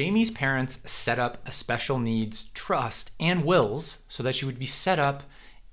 Jamie's parents set up a special needs trust and wills so that she would be set up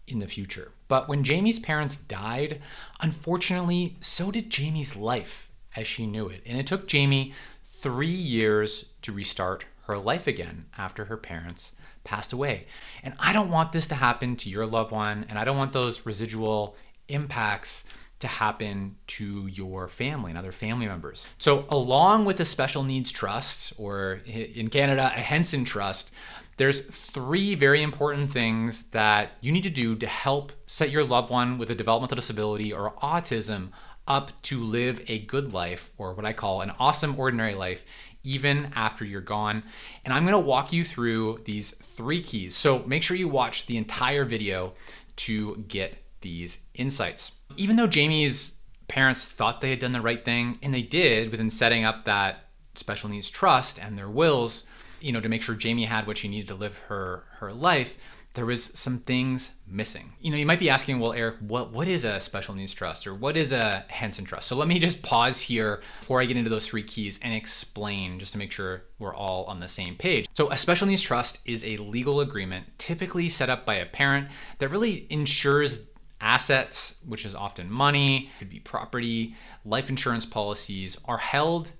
in the future. But when Jamie's parents died, unfortunately, so did Jamie's life as she knew it. And it took Jamie three years to restart her life again after her parents passed away. And I don't want this to happen to your loved one, and I don't want those residual impacts to happen to your family and other family members. So, along with a special needs trust, or in Canada, a Henson trust, there's three very important things that you need to do to help set your loved one with a developmental disability or autism up to live a good life, or what I call an awesome ordinary life, even after you're gone. And I'm gonna walk you through these three keys. So make sure you watch the entire video to get these insights. Even though Jamie's parents thought they had done the right thing, and they did within setting up that special needs trust and their wills, you know, to make sure Jamie had what she needed to live her her life, there was some things missing. You know, you might be asking, well, Eric, what what is a special needs trust or what is a Henson trust? So let me just pause here before I get into those three keys and explain just to make sure we're all on the same page. So a special needs trust is a legal agreement typically set up by a parent that really ensures assets, which is often money, could be property, life insurance policies are held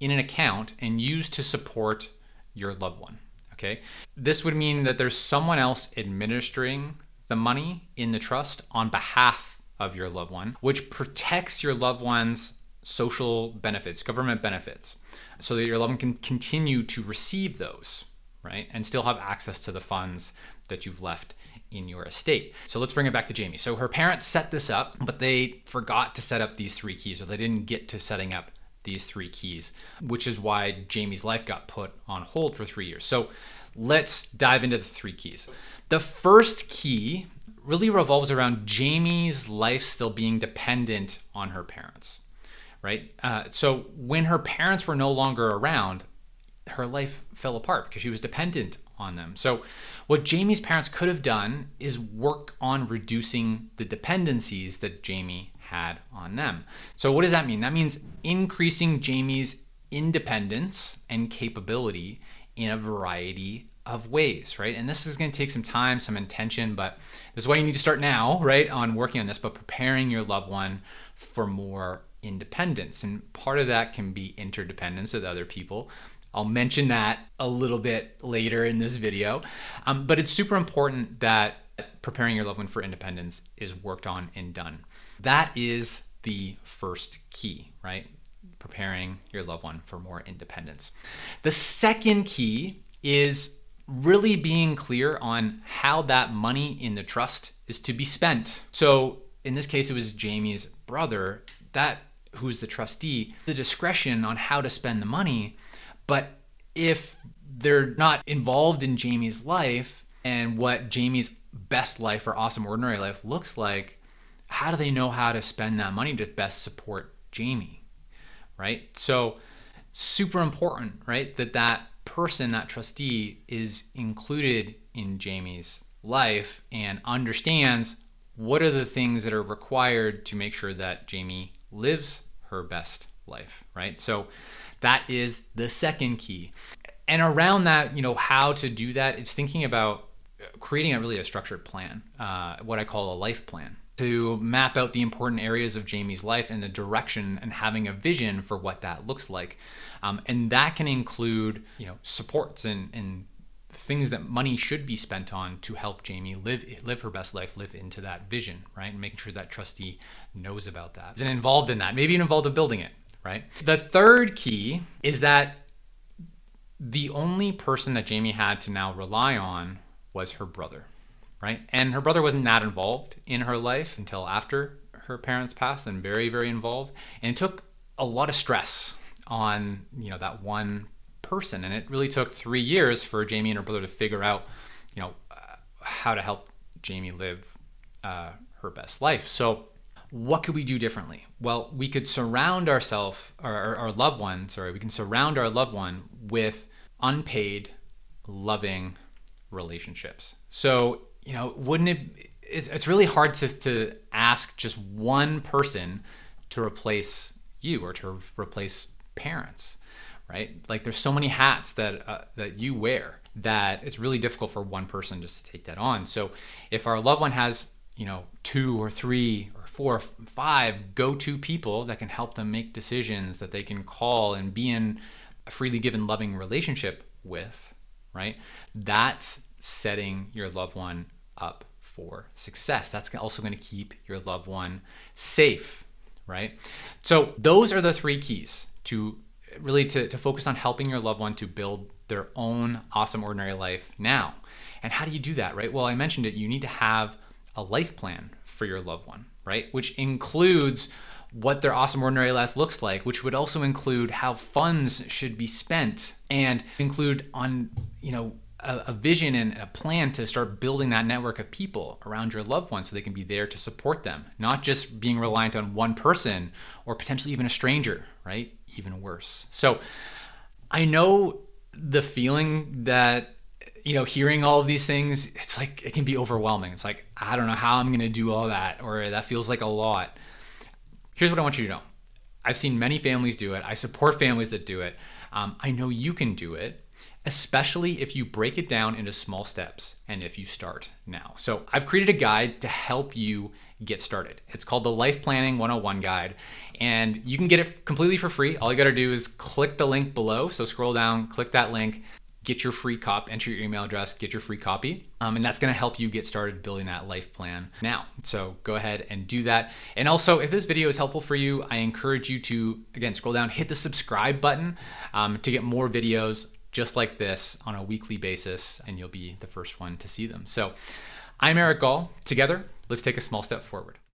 in an account and used to support your loved one. Okay. This would mean that there's someone else administering the money in the trust on behalf of your loved one, which protects your loved one's social benefits, government benefits, so that your loved one can continue to receive those, right? And still have access to the funds that you've left in your estate. So let's bring it back to Jamie. So her parents set this up, but they forgot to set up these three keys, or they didn't get to setting up these three keys, which is why Jamie's life got put on hold for three years. So let's dive into the three keys. The first key really revolves around Jamie's life still being dependent on her parents, right? Uh, so when her parents were no longer around, her life fell apart because she was dependent on them. So, what Jamie's parents could have done is work on reducing the dependencies that Jamie had on them. So, what does that mean? That means increasing Jamie's independence and capability in a variety of ways, right? And this is going to take some time, some intention, but this is why you need to start now, right, on working on this, but preparing your loved one for more independence. And part of that can be interdependence with other people. I'll mention that a little bit later in this video. Um, but it's super important that preparing your loved one for independence is worked on and done. That is the first key, right? Preparing your loved one for more independence. The second key is really being clear on how that money in the trust is to be spent. So, in this case, it was Jamie's brother, that who's the trustee, the discretion on how to spend the money. But if they're not involved in Jamie's life and what Jamie's best life or awesome ordinary life looks like, how do they know how to spend that money to best support Jamie? Right? So super important, right? That that person, that trustee is included in Jamie's life and understands what are the things that are required to make sure that Jamie lives her best life, right? So that is the second key. And around that, you know, how to do that, it's thinking about creating a really a structured plan, uh, what I call a life plan, to map out the important areas of Jamie's life and the direction and having a vision for what that looks like. Um, and that can include, you know, supports and, and things that money should be spent on to help Jamie live live her best life, live into that vision, right? And making sure that trustee knows about that. And involved in that, maybe involved in building it, right? The third key is that the only person that Jamie had to now rely on was her brother right? And her brother wasn't that involved in her life until after her parents passed and very, very involved. And it took a lot of stress on, you know, that one person. And it really took three years for Jamie and her brother to figure out, you know, uh, how to help Jamie live uh, her best life. So, what could we do differently? Well, we could surround ourselves, our, our loved one, sorry, we can surround our loved one with unpaid, loving relationships. So you know, wouldn't it? It's, it's really hard to, to ask just one person to replace you or to replace parents, right? Like there's so many hats that uh, that you wear that it's really difficult for one person just to take that on. So if our loved one has, you know, two or three or four or five go-to people that can help them make decisions that they can call and be in a freely given loving relationship with, right? That's setting your loved one up for success. That's also going to keep your loved one safe, right? So those are the three keys to really to, to focus on helping your loved one to build their own awesome ordinary life now. And how do you do that, right? Well, I mentioned it. You need to have a life plan for your loved one, right? Which includes what their awesome ordinary life looks like, which would also include how funds should be spent and include on, you know, a, a, vision and a plan to start building that network of people around your loved one so they can be there to support them, not just being reliant on one person or potentially even a stranger, right? Even worse. So I know the feeling that you know hearing all of these things it's like it can be overwhelming. It's like i don't know how i'm going to do all that or that feels like a lot. Here's what i want you to know. I've seen many families do it. I support families that do it. Um, i know you can do it especially if you break it down into small steps and if you start now. So i've created a guide to help you get started. It's called the Life Planning 101 Guide, and you can get it completely for free. All you got to do is click the link below. So scroll down, click that link, get your free copy, enter your email address, get your free copy, um, and that's going to help you get started building that life plan now. So go ahead and do that. And also, if this video is helpful for you, I encourage you to again scroll down, hit the subscribe button um, to get more videos just like this on a weekly basis, and you'll be the first one to see them. So I'm Eric Goll. Together, let's take a small step forward.